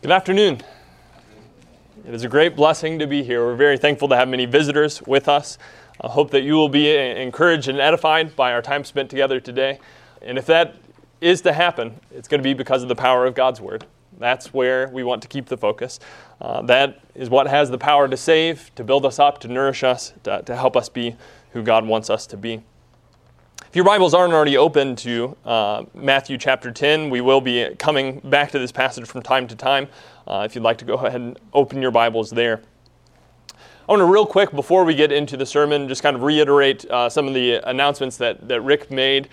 Good afternoon. It is a great blessing to be here. We're very thankful to have many visitors with us. I hope that you will be encouraged and edified by our time spent together today. And if that is to happen, it's going to be because of the power of God's Word. That's where we want to keep the focus. Uh, that is what has the power to save, to build us up, to nourish us, to, to help us be who God wants us to be. If your Bibles aren't already open to uh, Matthew chapter 10, we will be coming back to this passage from time to time. Uh, if you'd like to go ahead and open your Bibles there. I want to, real quick, before we get into the sermon, just kind of reiterate uh, some of the announcements that, that Rick made.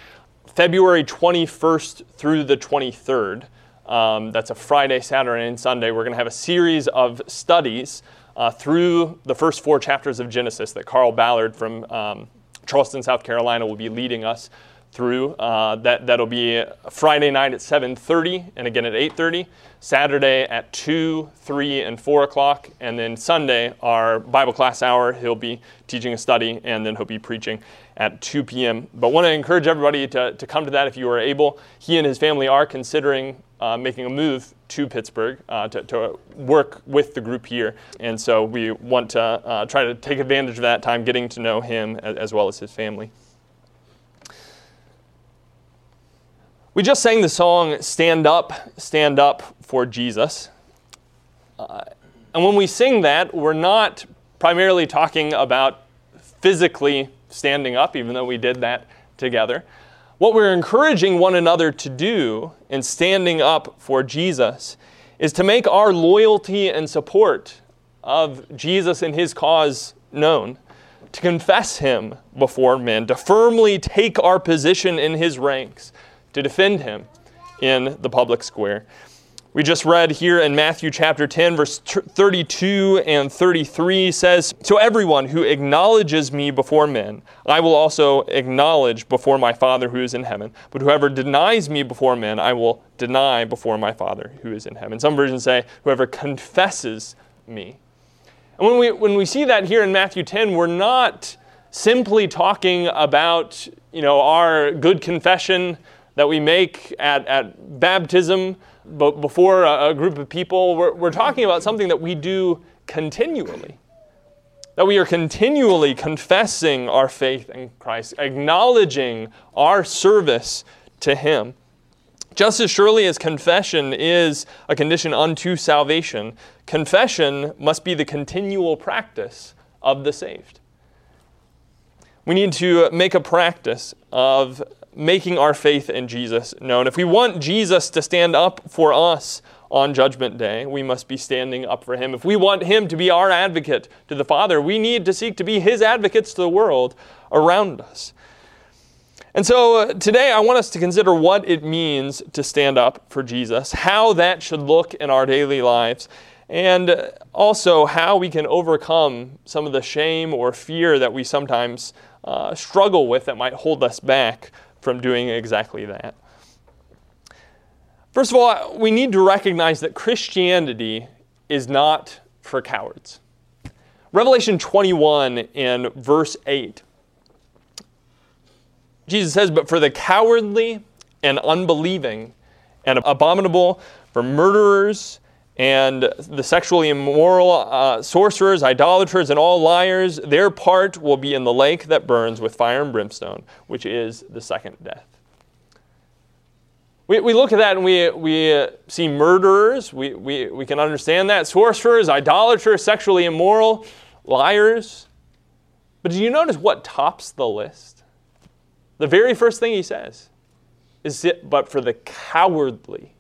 February 21st through the 23rd, um, that's a Friday, Saturday, and Sunday, we're going to have a series of studies uh, through the first four chapters of Genesis that Carl Ballard from um, Charleston, South Carolina will be leading us through. Uh, that that'll be Friday night at 7:30, and again at 8:30. Saturday at 2, 3, and 4 o'clock, and then Sunday our Bible class hour. He'll be teaching a study, and then he'll be preaching at 2 p.m. But want to encourage everybody to, to come to that if you are able. He and his family are considering uh, making a move to Pittsburgh uh, to, to, work with the group here. And so we want to uh, try to take advantage of that time, getting to know him as, as, well as his family. We just sang the song Stand Up, Stand Up for Jesus. Uh, and when we sing that, we're not primarily talking about physically standing up, even though we did that together. What we're encouraging one another to do in standing up for Jesus is to make our loyalty and support of Jesus and his cause known, to confess him before men, to firmly take our position in his ranks, to defend him in the public square. We just read here in Matthew chapter 10, verse 32 and 33 says, To everyone who acknowledges me before men, I will also acknowledge before my Father who is in heaven. But whoever denies me before men, I will deny before my Father who is in heaven. Some versions say, Whoever confesses me. And when we, when we see that here in Matthew 10, we're not simply talking about you know, our good confession that we make at, at baptism but before a, a group of people, we're, we're talking about something that we do continually. That we are continually confessing our faith in Christ, acknowledging our service to Him. Just as surely as confession is a condition unto salvation, confession must be the continual practice of the saved. We need to make a practice of making our faith in Jesus known. If we want Jesus to stand up for us on Judgment Day, we must be standing up for Him. If we want Him to be our advocate to the Father, we need to seek to be His advocates to the world around us. And so uh, today I want us to consider what it means to stand up for Jesus, how that should look in our daily lives, and also how we can overcome some of the shame or fear that we sometimes uh, struggle with that might hold us back from doing exactly that. First of all, we need to recognize that Christianity is not for cowards. Revelation 21 in verse 8. Jesus says, But for the cowardly and unbelieving and abominable, for murderers and the sexually immoral, uh, sorcerers, idolaters, and all liars, their part will be in the lake that burns with fire and brimstone, which is the second death. We, we look at that and we, we see murderers, we, we, we can understand that. Sorcerers, idolaters, sexually immoral, liars. But do you notice what tops the list? The very first thing he says is, it, but for the cowardly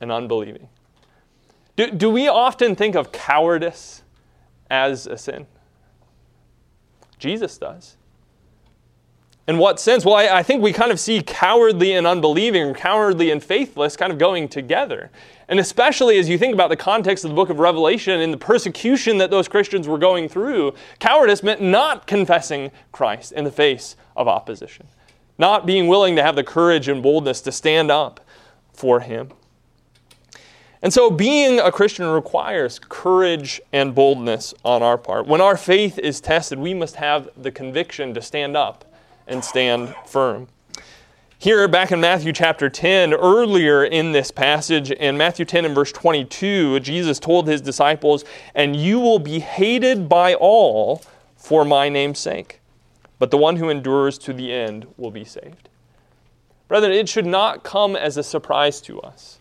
and unbelieving. Do, do we often think of cowardice as a sin? Jesus does. In what sense? Well, I, I, think we kind of see cowardly and unbelieving, or cowardly and faithless kind of going together. And especially as you think about the context of the book of Revelation and the persecution that those Christians were going through, cowardice meant not confessing Christ in the face of opposition, not being willing to have the courage and boldness to stand up for Him. And so, being a Christian requires courage and boldness on our part. When our faith is tested, we must have the conviction to stand up and stand firm. Here, back in Matthew chapter 10, earlier in this passage, in Matthew 10 and verse 22, Jesus told his disciples, And you will be hated by all for my name's sake, but the one who endures to the end will be saved. Brethren, it should not come as a surprise to us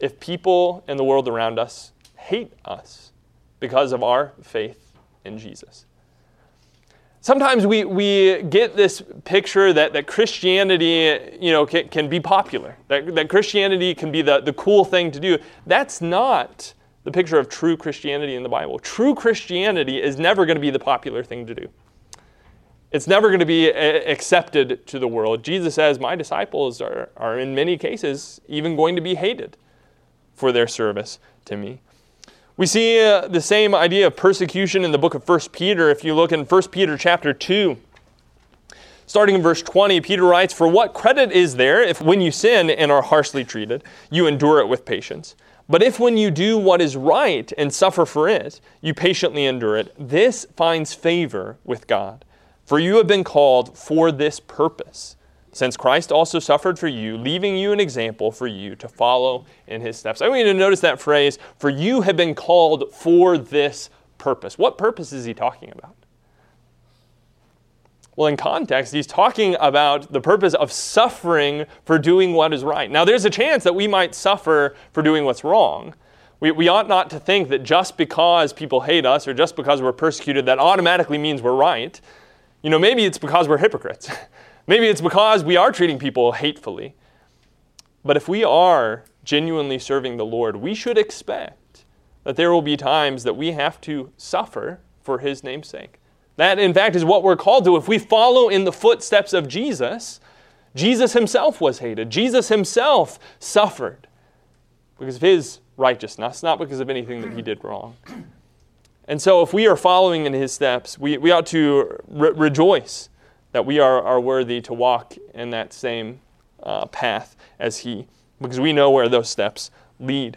if people in the world around us hate us because of our faith in Jesus sometimes we, we get this picture that, that Christianity you know, can, can be popular, that, that Christianity can be the, the cool thing to do. That's not the picture of true Christianity in the Bible. True Christianity is never going to be the popular thing to do. It's never going to be eh, accepted to the world. Jesus says, My disciples are, are in many cases even going to be hated for their service to me. We see uh, the same idea of persecution in the book of 1 Peter. If you look in 1 Peter chapter 2, starting in verse 20, Peter writes, For what credit is there if when you sin and are harshly treated, you endure it with patience? But if when you do what is right and suffer for it, you patiently endure it, this finds favor with God. For you have been called for this purpose since Christ also suffered for you, leaving you an example for you to follow in his steps. I want you to notice that phrase, for you have been called for this purpose. What purpose is he talking about? Well, in context, he's talking about the purpose of suffering for doing what is right. Now, there's a chance that we might suffer for doing what's wrong. We, we ought not to think that just because people hate us or just because we're persecuted, that automatically means we're right. You know, maybe it's because we're hypocrites. Maybe it's because we are treating people hatefully. But if we are genuinely serving the Lord, we should expect that there will be times that we have to suffer for his name's sake. That, in fact, is what we're called to. If we follow in the footsteps of Jesus, Jesus himself was hated. Jesus himself suffered because of his righteousness, not because of anything that he did wrong. And so, if we are following in his steps, we, we ought to re- rejoice that we are, are worthy to walk in that same uh, path as He, because we know where those steps lead.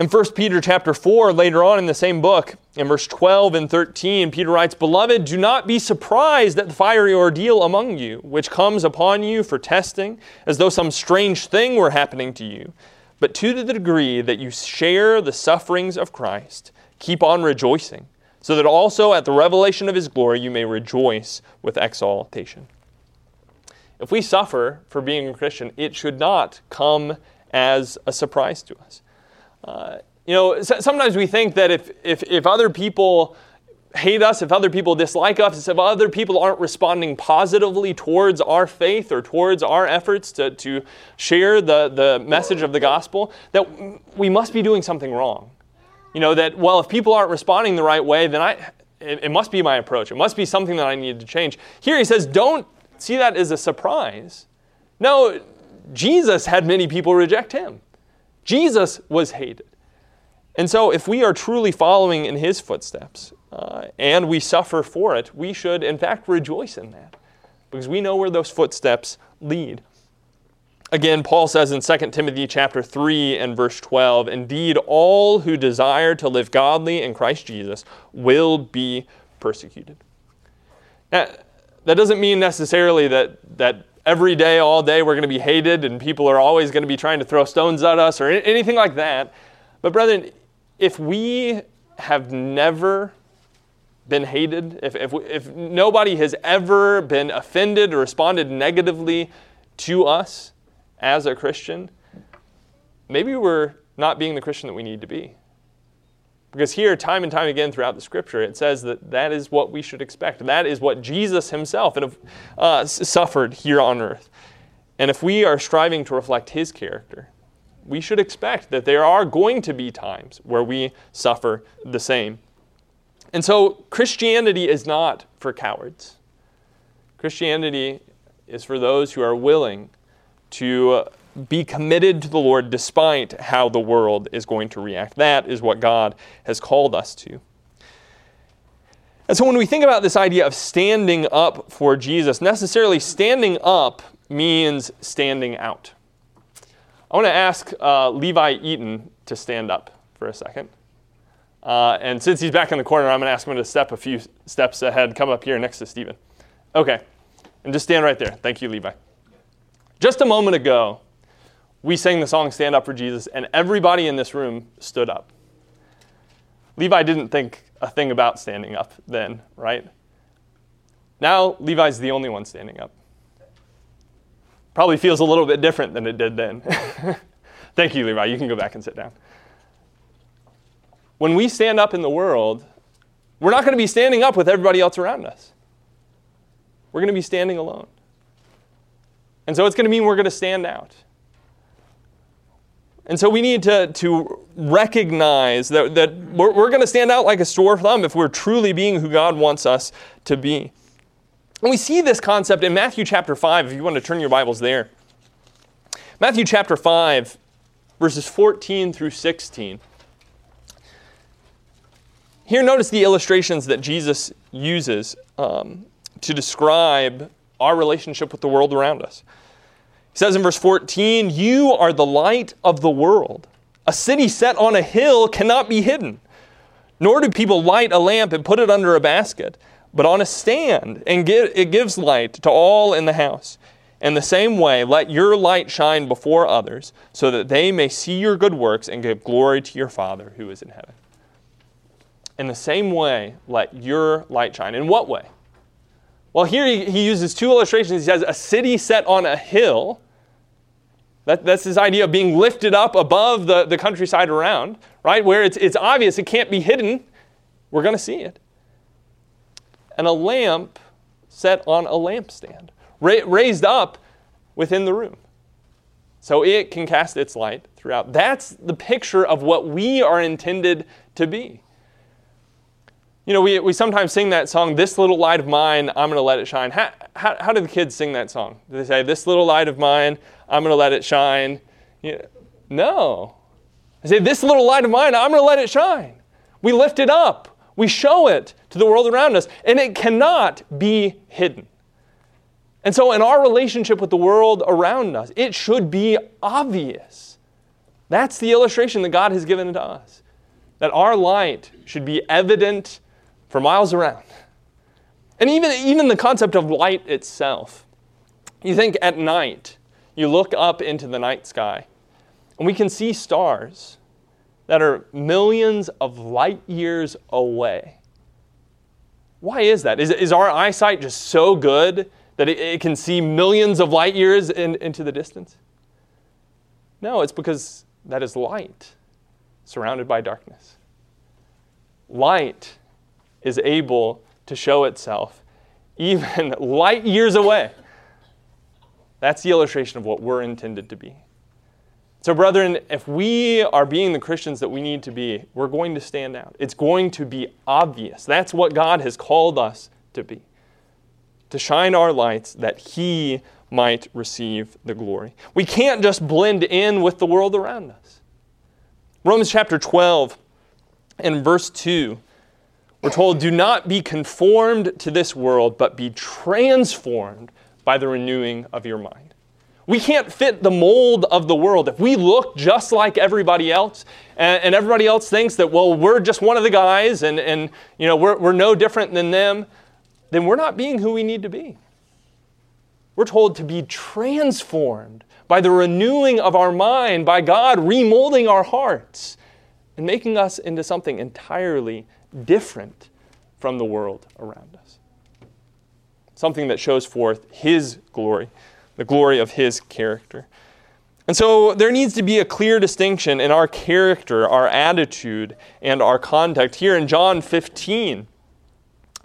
In 1 Peter chapter 4, later on in the same book, in verse 12 and 13, Peter writes, Beloved, do not be surprised at the fiery ordeal among you, which comes upon you for testing, as though some strange thing were happening to you. But to the degree that you share the sufferings of Christ, keep on rejoicing so that also at the revelation of his glory you may rejoice with exaltation. If we suffer for being a Christian, it should not come as a surprise to us. Uh, you know, sometimes we think that if, if, if other people hate us, if other people dislike us, if other people aren't responding positively towards our faith or towards our efforts to, to share the, the message of the gospel, that we must be doing something wrong. You know, that, well, if people aren't responding the right way, then I, it, it must be my approach. It must be something that I need to change. Here he says, don't see that as a surprise. No, Jesus had many people reject him. Jesus was hated. And so, if we are truly following in his footsteps uh, and we suffer for it, we should, in fact, rejoice in that because we know where those footsteps lead. Again, Paul says in 2 Timothy chapter 3 and verse 12, indeed all who desire to live godly in Christ Jesus will be persecuted. Now, that doesn't mean necessarily that that every day all day we're going to be hated and people are always going to be trying to throw stones at us or anything like that. But brethren, if we have never been hated, if, if, if nobody has ever been offended or responded negatively to us, as a Christian, maybe we're not being the Christian that we need to be. Because here, time and time again throughout the scripture, it says that that is what we should expect. That is what Jesus himself uh, suffered here on earth. And if we are striving to reflect his character, we should expect that there are going to be times where we suffer the same. And so, Christianity is not for cowards. Christianity is for those who are willing to be committed to the Lord despite how the world is going to react. That is what God has called us to. And so when we think about this idea of standing up for Jesus, necessarily standing up means standing out. I want to ask uh, Levi Eaton to stand up for a second. Uh, and since he's back in the corner, I'm going to ask him to step a few steps ahead, come up here next to Stephen. Okay. And just stand right there. Thank you, Levi. Just a moment ago, we sang the song Stand Up for Jesus, and everybody in this room stood up. Levi didn't think a thing about standing up then, right? Now, Levi's the only one standing up. Probably feels a little bit different than it did then. Thank you, Levi. You can go back and sit down. When we stand up in the world, we're not going to be standing up with everybody else around us. We're going to be standing alone. And so it's going to mean we're going to stand out. And so we need to, to recognize that, that we're, we're going to stand out like a sore thumb if we're truly being who God wants us to be. And we see this concept in Matthew chapter 5, if you want to turn your Bibles there. Matthew chapter 5, verses 14 through 16. Here, notice the illustrations that Jesus uses um, to describe our relationship with the world around us. He says in verse 14, You are the light of the world. A city set on a hill cannot be hidden. Nor do people light a lamp and put it under a basket, but on a stand, and it gives light to all in the house. In the same way, let your light shine before others, so that they may see your good works and give glory to your Father who is in heaven. In the same way, let your light shine. In what way? Well, here he, he uses two illustrations. He says, A city set on a hill. That, that's this idea of being lifted up above the, the countryside around, right? Where it's, it's obvious, it can't be hidden. We're going to see it. And a lamp set on a lampstand, ra- raised up within the room. So it can cast its light throughout. That's the picture of what we are intended to be. You know, we, we sometimes sing that song, This Little Light of Mine, I'm going to let it shine. How, how, how do the kids sing that song? Do they say, This little light of mine, I'm going to let it shine? Yeah. No. They say, This little light of mine, I'm going to let it shine. We lift it up, we show it to the world around us, and it cannot be hidden. And so, in our relationship with the world around us, it should be obvious. That's the illustration that God has given to us. That our light should be evident for miles around. And even, even the concept of light itself. You think at night, you look up into the night sky, and we can see stars that are millions of light years away. Why is that? Is, is our eyesight just so good that it, it can see millions of light years in, into the distance? No, it's because that is light surrounded by darkness. Light is able to show itself even light years away. That's the illustration of what we're intended to be. So, brethren, if we are being the Christians that we need to be, we're going to stand out. It's going to be obvious. That's what God has called us to be to shine our lights that He might receive the glory. We can't just blend in with the world around us. Romans chapter 12 and verse 2 we're told, do not be conformed to this world, but be transformed by the renewing of your mind. We can't fit the mold of the world. If we look just like everybody else, and, and, everybody else thinks that, well, we're just one of the guys and, and you know, we're, we're no different than them, then we're not being who we need to be. We're told to be transformed by the renewing of our mind, by God remolding our hearts and making us into something entirely different from the world around us. Something that shows forth His glory, the glory of His character. And so there needs to be a clear distinction in our character, our attitude, and our conduct. Here in John 15,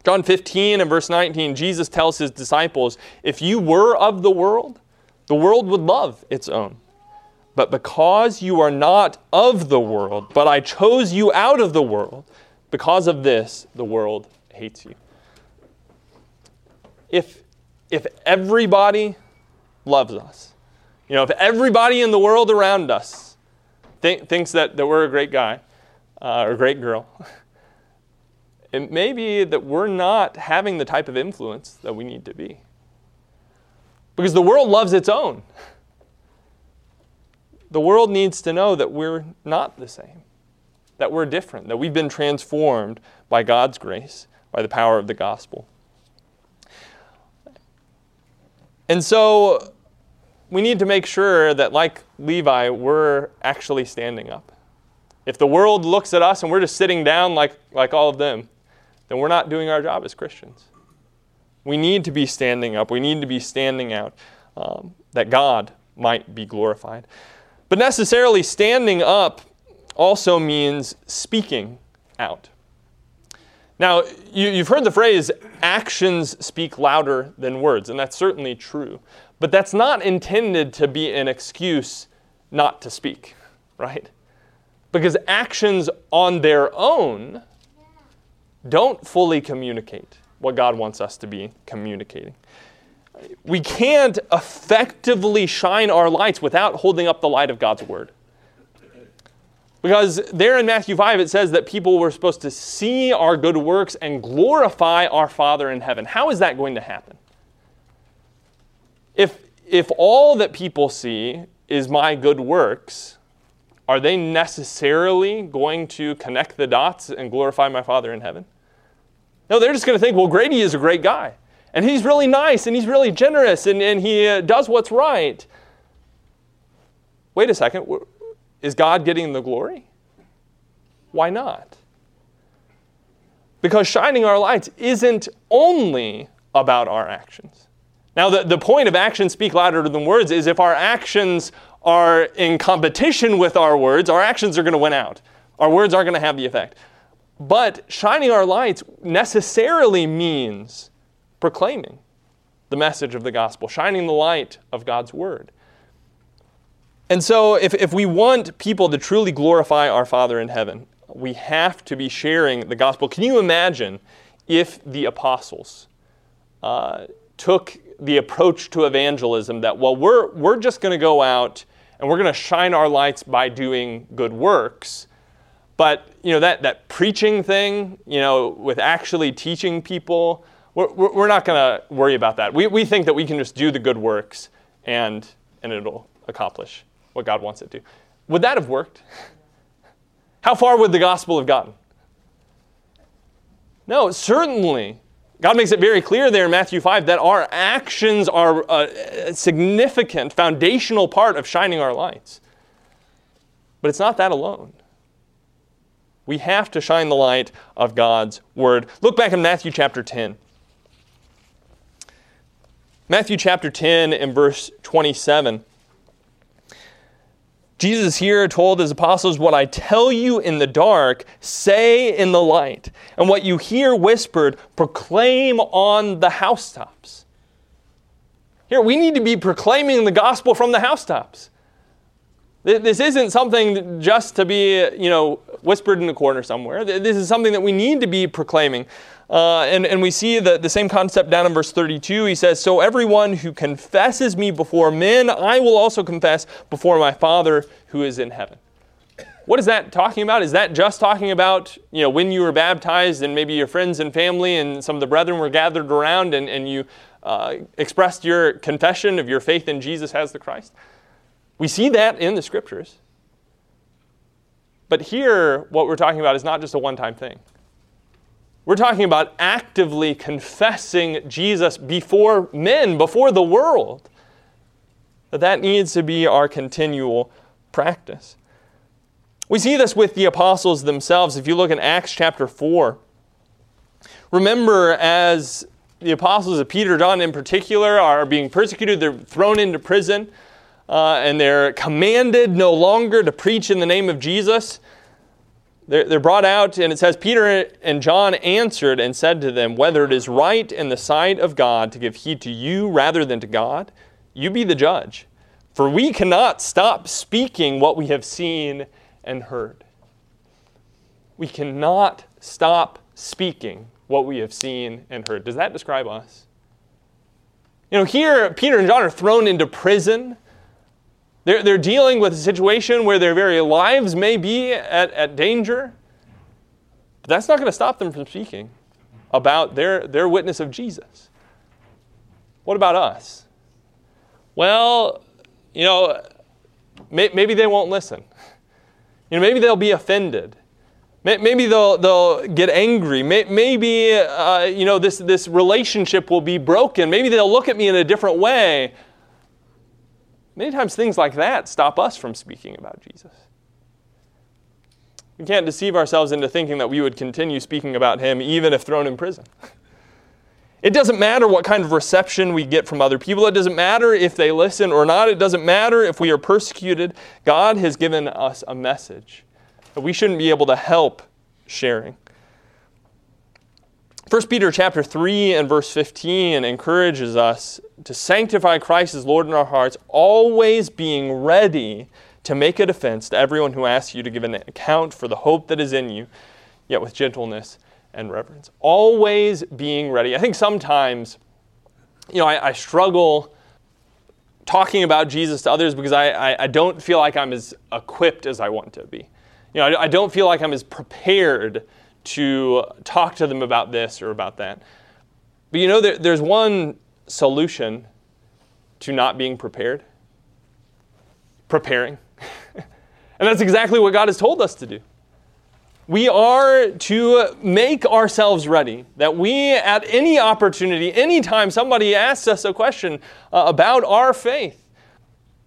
John 15 and verse 19, Jesus tells his disciples, If you were of the world, the world would love its own. But because you are not of the world, but I chose you out of the world, because of this, the world hates you. If, if everybody loves us, you know, if everybody in the world around us th- thinks that, that we're a great guy uh, or a great girl, it may be that we're not having the type of influence that we need to be. Because the world loves its own. The world needs to know that we're not the same that we're different, that we've been transformed by God's grace, by the power of the gospel. And so we need to make sure that, like Levi, we're actually standing up. If the world looks at us and we're just sitting down like, like all of them, then we're not doing our job as Christians. We need to be standing up. We need to be standing out um, that God might be glorified. But necessarily, standing up also means speaking out. Now, you, have heard the phrase, actions speak louder than words, and that's certainly true. But that's not intended to be an excuse not to speak, right? Because actions on their own don't fully communicate what God wants us to be communicating. We can't effectively shine our lights without holding up the light of God's Word. Because there in Matthew 5, it says that people were supposed to see our good works and glorify our Father in heaven. How is that going to happen? If, if all that people see is my good works, are they necessarily going to connect the dots and glorify my Father in heaven? No, they're just going to think, well, Grady is a great guy. And he's really nice and he's really generous and, and he uh, does what's right. Wait a second. Is God getting the glory? Why not? Because shining our lights isn't only about our actions. Now, the, the point of actions speak louder than words is if our actions are in competition with our words, our actions are going to win out. Our words aren't going to have the effect. But shining our lights necessarily means proclaiming the message of the gospel, shining the light of God's word. And so, if, if we want people to truly glorify our Father in heaven, we have to be sharing the gospel. Can you imagine if the apostles uh, took the approach to evangelism that, well, we're, we're just going to go out and we're going to shine our lights by doing good works? But you know that that preaching thing, you know, with actually teaching people, we're, we're not going to worry about that. We, we think that we can just do the good works and and it'll accomplish what God wants it to. Would that have worked? How far would the gospel have gotten? No, certainly. God makes it very clear there in Matthew 5 that our actions are a significant, foundational part of shining our lights. But it's not that alone. We have to shine the light of God's word. Look back in Matthew chapter 10. Matthew chapter 10 and verse 27. Jesus here told his apostles, What I tell you in the dark, say in the light. And what you hear whispered, proclaim on the housetops. Here, we need to be proclaiming the gospel from the housetops. This isn't something just to be, you know, whispered in a corner somewhere. This is something that we need to be proclaiming. Uh, and, and we see the, the same concept down in verse 32. He says, So everyone who confesses me before men, I will also confess before my Father who is in heaven. What is that talking about? Is that just talking about, you know, when you were baptized and maybe your friends and family and some of the brethren were gathered around and, and you uh, expressed your confession of your faith in Jesus as the Christ? We see that in the scriptures. But here, what we're talking about is not just a one time thing. We're talking about actively confessing Jesus before men, before the world. That that needs to be our continual practice. We see this with the apostles themselves. If you look in Acts chapter 4, remember as the apostles of Peter, John in particular, are being persecuted, they're thrown into prison uh, and they're commanded no longer to preach in the name of Jesus. They're, they're brought out, and it says, Peter and John answered and said to them, Whether it is right in the sight of God to give heed to you rather than to God, you be the judge. For we cannot stop speaking what we have seen and heard. We cannot stop speaking what we have seen and heard. Does that describe us? You know, here Peter and John are thrown into prison. They're, they're dealing with a situation where their very lives may be at, at danger. But that's not going to stop them from speaking about their, their witness of Jesus. What about us? Well, you know, may, maybe they won't listen. You know, maybe they'll be offended. Maybe they'll, they'll get angry. Maybe uh, you know, this, this relationship will be broken. Maybe they'll look at me in a different way. Many times things like that stop us from speaking about Jesus. We can't deceive ourselves into thinking that we would continue speaking about him even if thrown in prison. It doesn't matter what kind of reception we get from other people. It doesn't matter if they listen or not. It doesn't matter if we are persecuted. God has given us a message that we shouldn't be able to help sharing. 1 Peter chapter 3 and verse 15 encourages us to sanctify Christ as Lord in our hearts, always being ready to make a defense to everyone who asks you to give an account for the hope that is in you, yet with gentleness and reverence. Always being ready. I think sometimes, you know, I, I struggle talking about Jesus to others because I, I, I, don't feel like I'm as equipped as I want to be. You know, I, I don't feel like I'm as prepared to talk to them about this or about that. But you know, there, there's one solution to not being prepared preparing. and that's exactly what God has told us to do. We are to make ourselves ready, that we, at any opportunity, anytime somebody asks us a question uh, about our faith,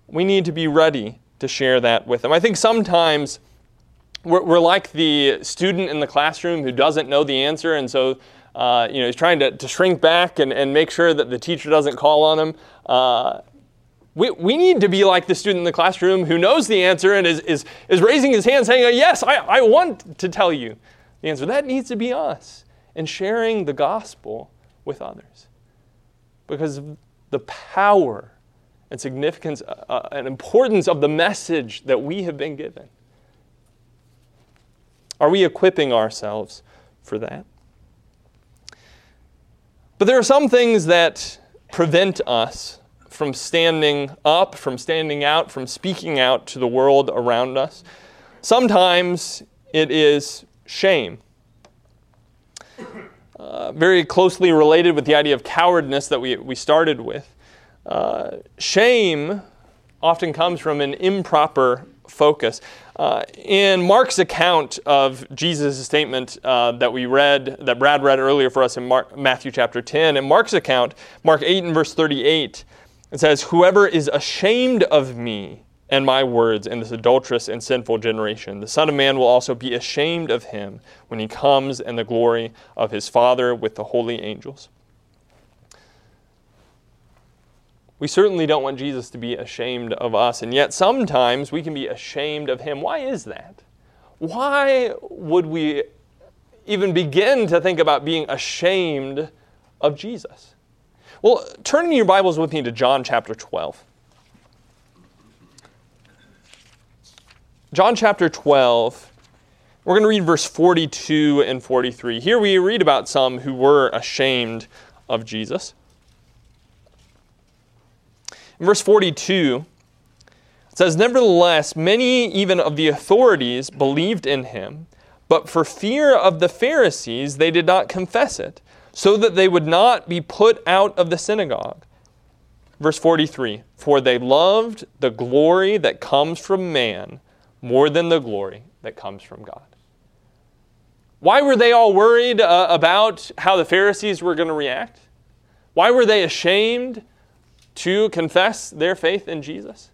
we need to be ready to share that with them. I think sometimes we're, we're like the student in the classroom who doesn't know the answer, and so uh, you know, he's trying to, to shrink back and, and make sure that the teacher doesn't call on him. Uh, we, we need to be like the student in the classroom who knows the answer and is, is, is raising his hand saying, Yes, I, I want to tell you the answer. That needs to be us and sharing the gospel with others because the power and significance uh, uh, and importance of the message that we have been given. Are we equipping ourselves for that? But there are some things that prevent us from standing up, from standing out, from speaking out to the world around us. Sometimes it is shame. Uh, very closely related with the idea of cowardness that we, we started with. Uh, shame often comes from an improper focus. Uh, in Mark's account of Jesus' statement uh, that we read, that Brad read earlier for us in Mark, Matthew chapter 10, in Mark's account, Mark 8 and verse 38, it says, Whoever is ashamed of me and my words in this adulterous and sinful generation, the Son of Man will also be ashamed of him when he comes in the glory of his Father with the holy angels. We certainly don't want Jesus to be ashamed of us, and yet sometimes we can be ashamed of him. Why is that? Why would we even begin to think about being ashamed of Jesus? Well, turn in your Bibles with me to John chapter 12. John chapter 12, we're going to read verse 42 and 43. Here we read about some who were ashamed of Jesus. Verse 42, it says, Nevertheless, many even of the authorities believed in him, but for fear of the Pharisees, they did not confess it so that they would not be put out of the synagogue. Verse 43 For they loved the glory that comes from man more than the glory that comes from God. Why were they all worried uh, about how the Pharisees were going to react? Why were they ashamed to confess their faith in Jesus?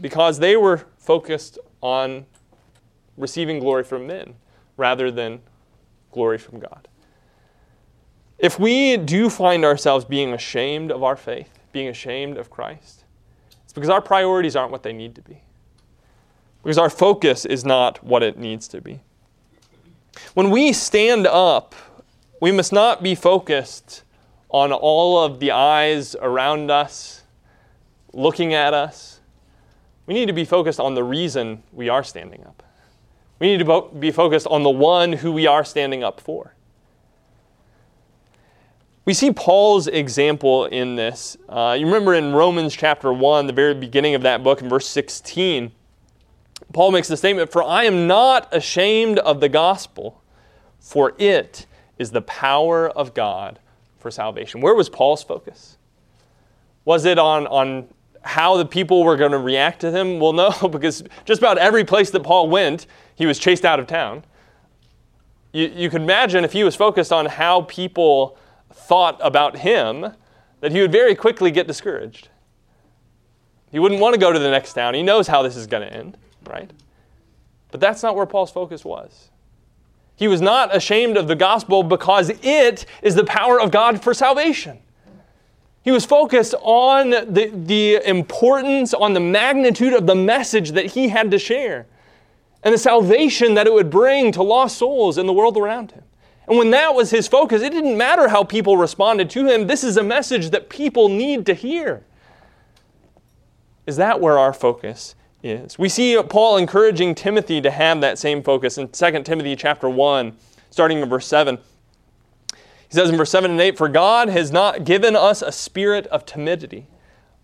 Because they were focused on receiving glory from men rather than glory from God. If we do find ourselves being ashamed of our faith, being ashamed of Christ, it's because our priorities aren't what they need to be. Because our focus is not what it needs to be. When we stand up, we must not be focused on all of the eyes around us looking at us. We need to be focused on the reason we are standing up. We need to be focused on the one who we are standing up for. We see Paul's example in this. Uh, you remember in Romans chapter 1, the very beginning of that book, in verse 16, Paul makes the statement For I am not ashamed of the gospel, for it is the power of God for salvation. Where was Paul's focus? Was it on, on how the people were going to react to him? Well, no, because just about every place that Paul went, he was chased out of town. You, you could imagine if he was focused on how people thought about him, that he would very quickly get discouraged. He wouldn't want to go to the next town. He knows how this is going to end, right? But that's not where Paul's focus was. He was not ashamed of the gospel because it is the power of God for salvation. He was focused on the, the importance, on the magnitude of the message that he had to share and the salvation that it would bring to lost souls in the world around him. And when that was his focus, it didn't matter how people responded to him. This is a message that people need to hear. Is that where our focus is? We see Paul encouraging Timothy to have that same focus in 2 Timothy chapter 1, starting in verse 7. He says in verse 7 and 8, For God has not given us a spirit of timidity,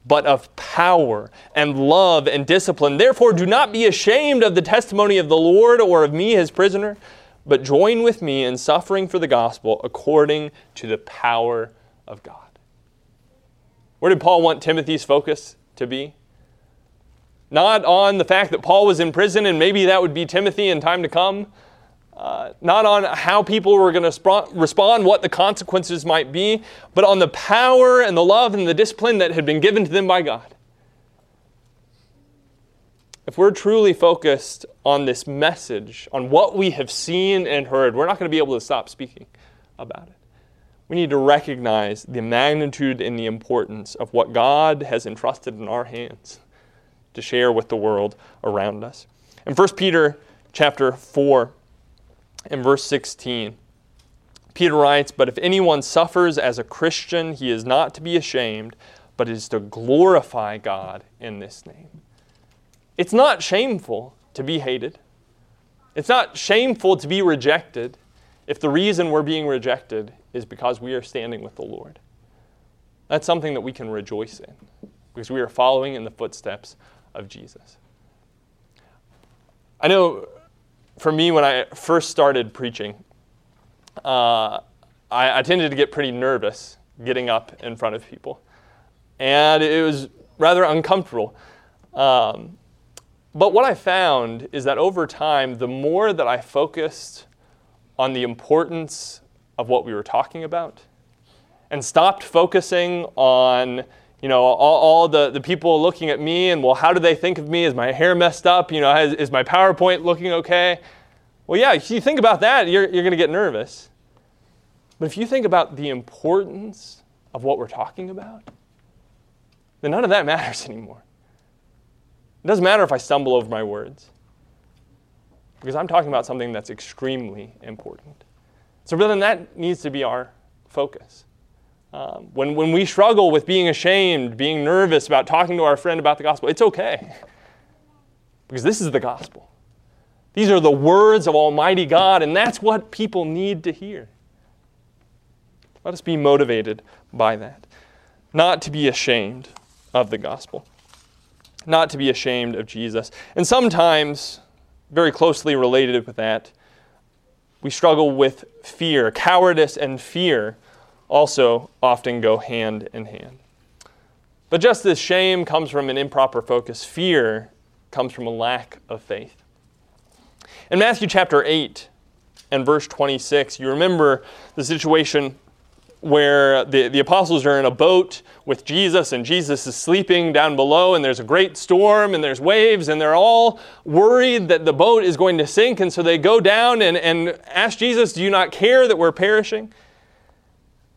but of power and love and discipline. Therefore, do not be ashamed of the testimony of the Lord or of me, his prisoner, but join with me in suffering for the gospel according to the power of God. Where did Paul want Timothy's focus to be? Not on the fact that Paul was in prison and maybe that would be Timothy in time to come uh, not on how people were going to sp- respond, what the consequences might be, but on the power and the love and the discipline that had been given to them by God. If we're truly focused on this message, on what we have seen and heard, we're not going to be able to stop speaking about it. We need to recognize the magnitude and the importance of what God has entrusted in our hands to share with the world around us. In 1 Peter chapter 4, and verse 16. Peter writes, But if anyone suffers as a Christian, he is not to be ashamed, but is to glorify God in this name. It's not shameful to be hated. It's not shameful to be rejected if the reason we're being rejected is because we are standing with the Lord. That's something that we can rejoice in because we are following in the footsteps of Jesus. I know for me, when I first started preaching, uh, I, I, tended to get pretty nervous getting up in front of people. And it was rather uncomfortable. Um, but what I found is that over time, the more that I focused on the importance of what we were talking about and stopped focusing on you know, all, all, the, the people looking at me and, well, how do they think of me? Is my hair messed up? You know, has, is my PowerPoint looking okay? Well, yeah, if you think about that, you're, you're going to get nervous. But if you think about the importance of what we're talking about, then none of that matters anymore. It doesn't matter if I stumble over my words, because I'm talking about something that's extremely important. So, then that needs to be our focus. Um, when, when we struggle with being ashamed, being nervous about talking to our friend about the gospel, it's okay. Because this is the gospel. These are the words of Almighty God, and that's what people need to hear. Let us be motivated by that. Not to be ashamed of the gospel, not to be ashamed of Jesus. And sometimes, very closely related with that, we struggle with fear. Cowardice and fear also often go hand in hand. But just as shame comes from an improper focus, fear comes from a lack of faith. In Matthew chapter 8 and verse 26, you remember the situation where the, the apostles are in a boat with Jesus, and Jesus is sleeping down below, and there's a great storm, and there's waves, and they're all worried that the boat is going to sink. And so they go down and, and ask Jesus, Do you not care that we're perishing?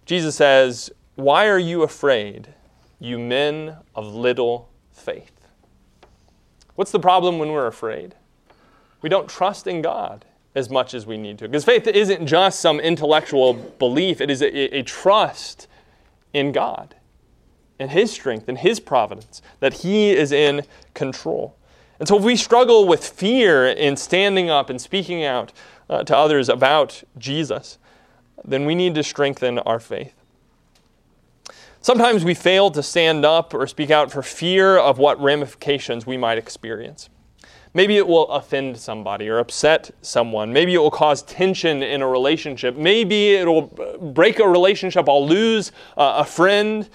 Jesus says, Why are you afraid, you men of little faith? What's the problem when we're afraid? We don't trust in God as much as we need to. Because faith isn't just some intellectual belief, it is a, a trust in God, in His strength, in His providence, that He is in control. And so if we struggle with fear in standing up and speaking out uh, to others about Jesus, then we need to strengthen our faith. Sometimes we fail to stand up or speak out for fear of what ramifications we might experience. Maybe it will offend somebody or upset someone. Maybe it will cause tension in a relationship. Maybe it will break a relationship. I'll lose uh, a friend.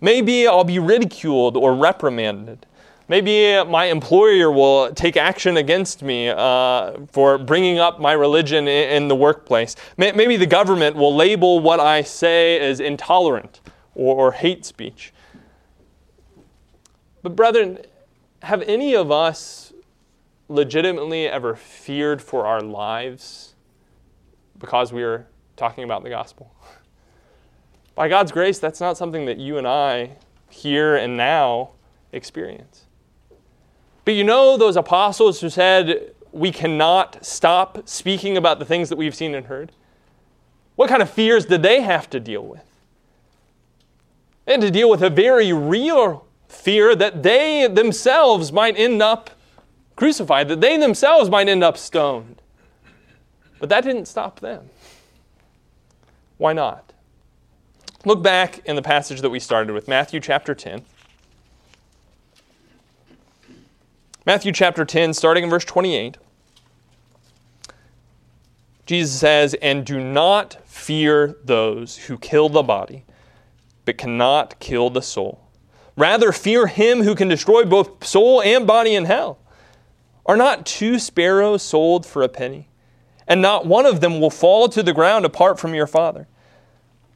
Maybe I'll be ridiculed or reprimanded. Maybe my employer will take action against me uh, for bringing up my religion in, in the workplace. Maybe the government will label what I say as intolerant or, or hate speech. But, brethren, have any of us legitimately ever feared for our lives because we are talking about the gospel? By God's grace, that's not something that you and I, here and now, experience. But you know those apostles who said, We cannot stop speaking about the things that we've seen and heard? What kind of fears did they have to deal with? And to deal with a very real fear that they themselves might end up crucified, that they themselves might end up stoned. But that didn't stop them. Why not? Look back in the passage that we started with, Matthew chapter 10. Matthew chapter 10, starting in verse 28. Jesus says, And do not fear those who kill the body, but cannot kill the soul. Rather, fear him who can destroy both soul and body in hell. Are not two sparrows sold for a penny? And not one of them will fall to the ground apart from your Father.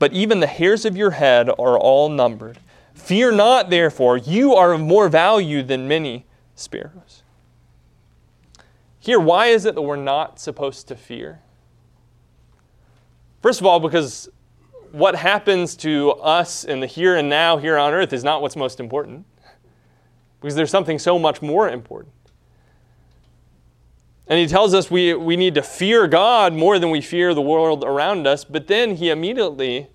But even the hairs of your head are all numbered. Fear not, therefore, you are of more value than many sparrows. Here, why is it that we're not supposed to fear? First of all, because what happens to us in the here and now here on earth is not what's most important, because there's something so much more important. And he tells us we, we need to fear God more than we fear the world around us, but then he immediately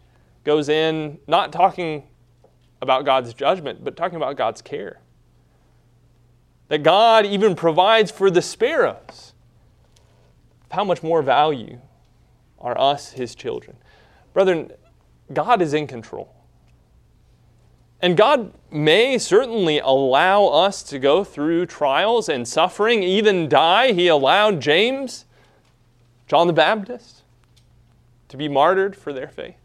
goes in not talking about God's judgment, but talking about God's care. That God even provides for the sparrows. How much more value are us, his children? Brethren, God is in control. And God may certainly allow us to go through trials and suffering, even die. He allowed James, John the Baptist, to be martyred for their faith.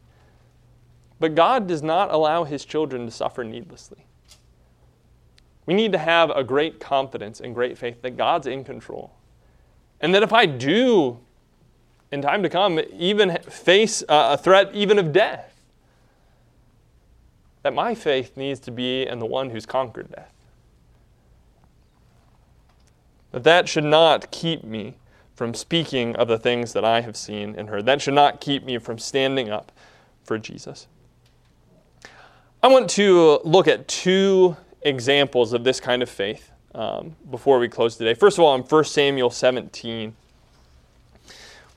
But God does not allow his children to suffer needlessly. We need to have a great confidence and great faith that God's in control. And that if I do, in time to come, even face a threat even of death, that my faith needs to be in the one who's conquered death. That that should not keep me from speaking of the things that I have seen and heard. That should not keep me from standing up for Jesus. I want to look at two examples of this kind of faith um, before we close today. First of all, in 1 Samuel 17,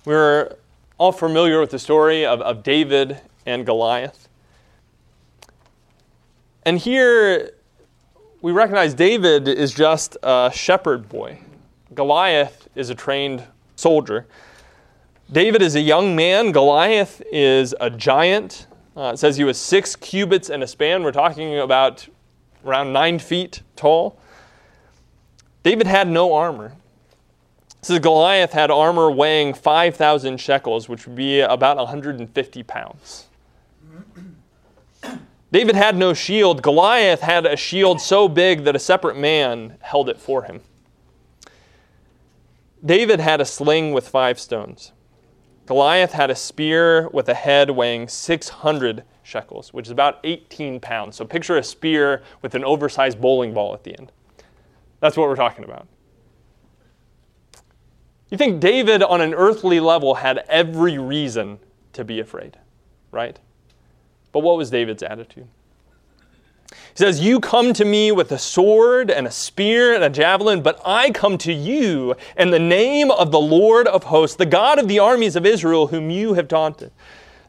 we're all familiar with the story of, of David and Goliath. And here we recognize David is just a shepherd boy, Goliath is a trained soldier. David is a young man, Goliath is a giant. Uh, it says he was six cubits and a span. We're talking about around nine feet tall. David had no armor. Says Goliath had armor weighing 5,000 shekels, which would be about 150 pounds. David had no shield. Goliath had a shield so big that a separate man held it for him. David had a sling with five stones. Goliath had a spear with a head weighing 600 shekels, which is about 18 pounds. So picture a spear with an oversized bowling ball at the end. That's what we're talking about. You think David, on an earthly level, had every reason to be afraid, right? But what was David's attitude? He says, You come to me with a sword and a spear and a javelin, but I come to you in the name of the Lord of hosts, the God of the armies of Israel, whom you have taunted.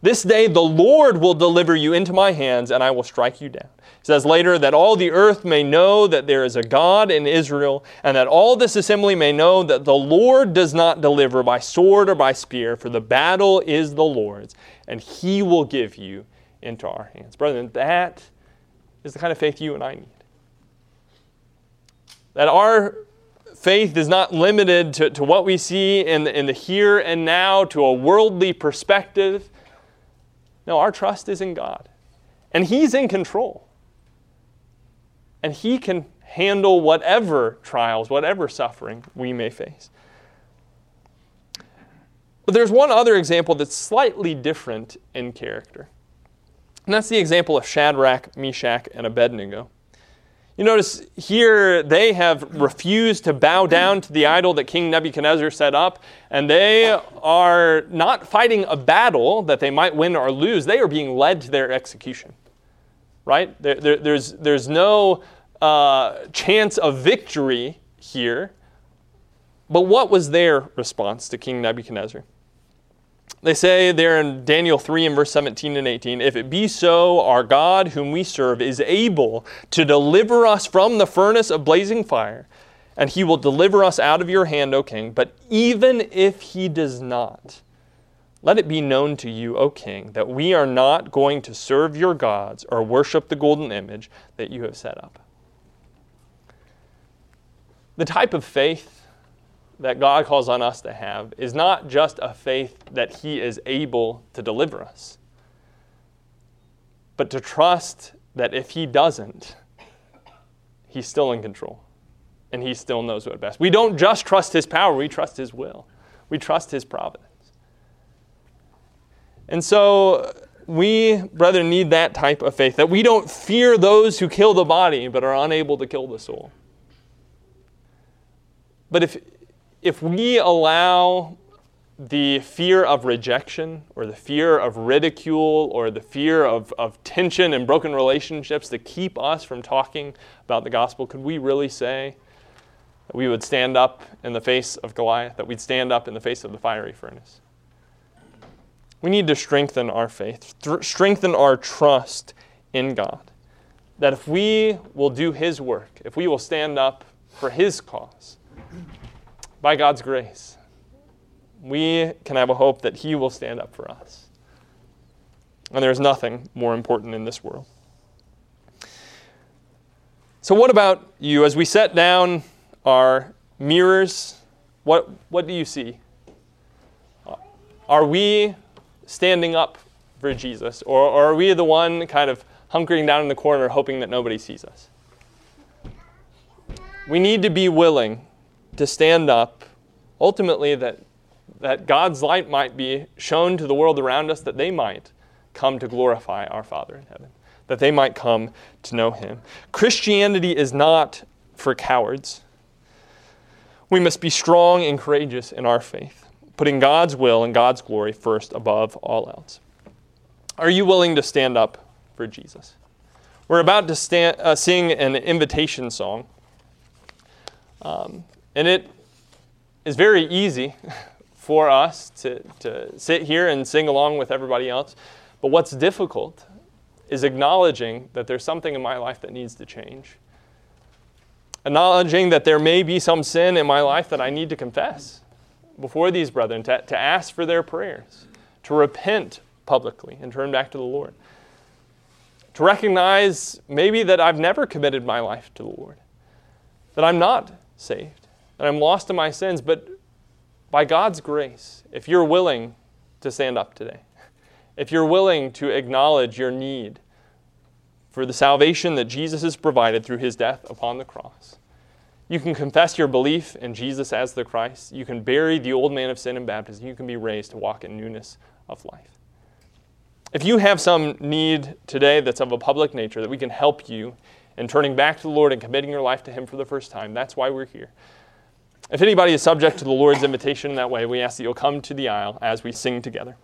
This day the Lord will deliver you into my hands, and I will strike you down. He says later, that all the earth may know that there is a God in Israel, and that all this assembly may know that the Lord does not deliver by sword or by spear, for the battle is the Lord's, and he will give you into our hands. Brethren, that is the kind of faith you and I need. That our faith is not limited to, to what we see in the, in the here and now, to a worldly perspective. No, our trust is in God. And He's in control. and He can handle whatever trials, whatever suffering we may face. But there's one other example that's slightly different in character. And that's the example of Shadrach, Meshach, and Abednego. You notice here they have refused to bow down to the idol that King Nebuchadnezzar set up, and they are not fighting a battle that they might win or lose. They are being led to their execution. Right? There, there, there's, there's no uh, chance of victory here. But what was their response to King Nebuchadnezzar? They say there in Daniel 3 and verse 17 and 18 If it be so, our God, whom we serve, is able to deliver us from the furnace of blazing fire, and he will deliver us out of your hand, O king. But even if he does not, let it be known to you, O king, that we are not going to serve your gods or worship the golden image that you have set up. The type of faith that God calls on us to have is not just a faith that He is able to deliver us, but to trust that if He doesn't, He's still in control and He still knows what best. We don't just trust His power, we trust His will, we trust His providence. And so, we, brethren, need that type of faith that we don't fear those who kill the body but are unable to kill the soul. But if, if we allow the fear of rejection or the fear of ridicule or the fear of, of tension and broken relationships to keep us from talking about the gospel, could we really say that we would stand up in the face of Goliath, that we'd stand up in the face of the fiery furnace? We need to strengthen our faith, th- strengthen our trust in God. That if we will do His work, if we will stand up for His cause, by God's grace, we can have a hope that He will stand up for us. And there's nothing more important in this world. So, what about you? As we set down our mirrors, what, what do you see? Are we standing up for Jesus? Or, or are we the one kind of hunkering down in the corner hoping that nobody sees us? We need to be willing to stand up, ultimately, that, that God's light might be shown to the world around us, that they might come to glorify our Father in heaven, that they might come to know Him. Christianity is not for cowards. We must be strong and courageous in our faith, putting God's will and God's glory first above all else. Are you willing to stand up for Jesus? We're about to stand, uh, sing an invitation song. Um, and it is very easy for us to, to sit here and sing along with everybody else. But what's difficult is acknowledging that there's something in my life that needs to change. Acknowledging that there may be some sin in my life that I need to confess before these brethren, to, to ask for their prayers, to repent publicly and turn back to the Lord. To recognize maybe that I've never committed my life to the Lord, that I'm not saved that I'm lost in my sins, but by God's grace, if you're willing to stand up today, if you're willing to acknowledge your need for the salvation that Jesus has provided through his death upon the cross, you can confess your belief in Jesus as the Christ. You can bury the old man of sin in baptism. You can be raised to walk in newness of life. If you have some need today that's of a public nature that we can help you in turning back to the Lord and committing your life to Him for the first time, that's why we're here. If anybody is subject to the Lord's invitation in that way, we ask that you'll come to the aisle as we sing together.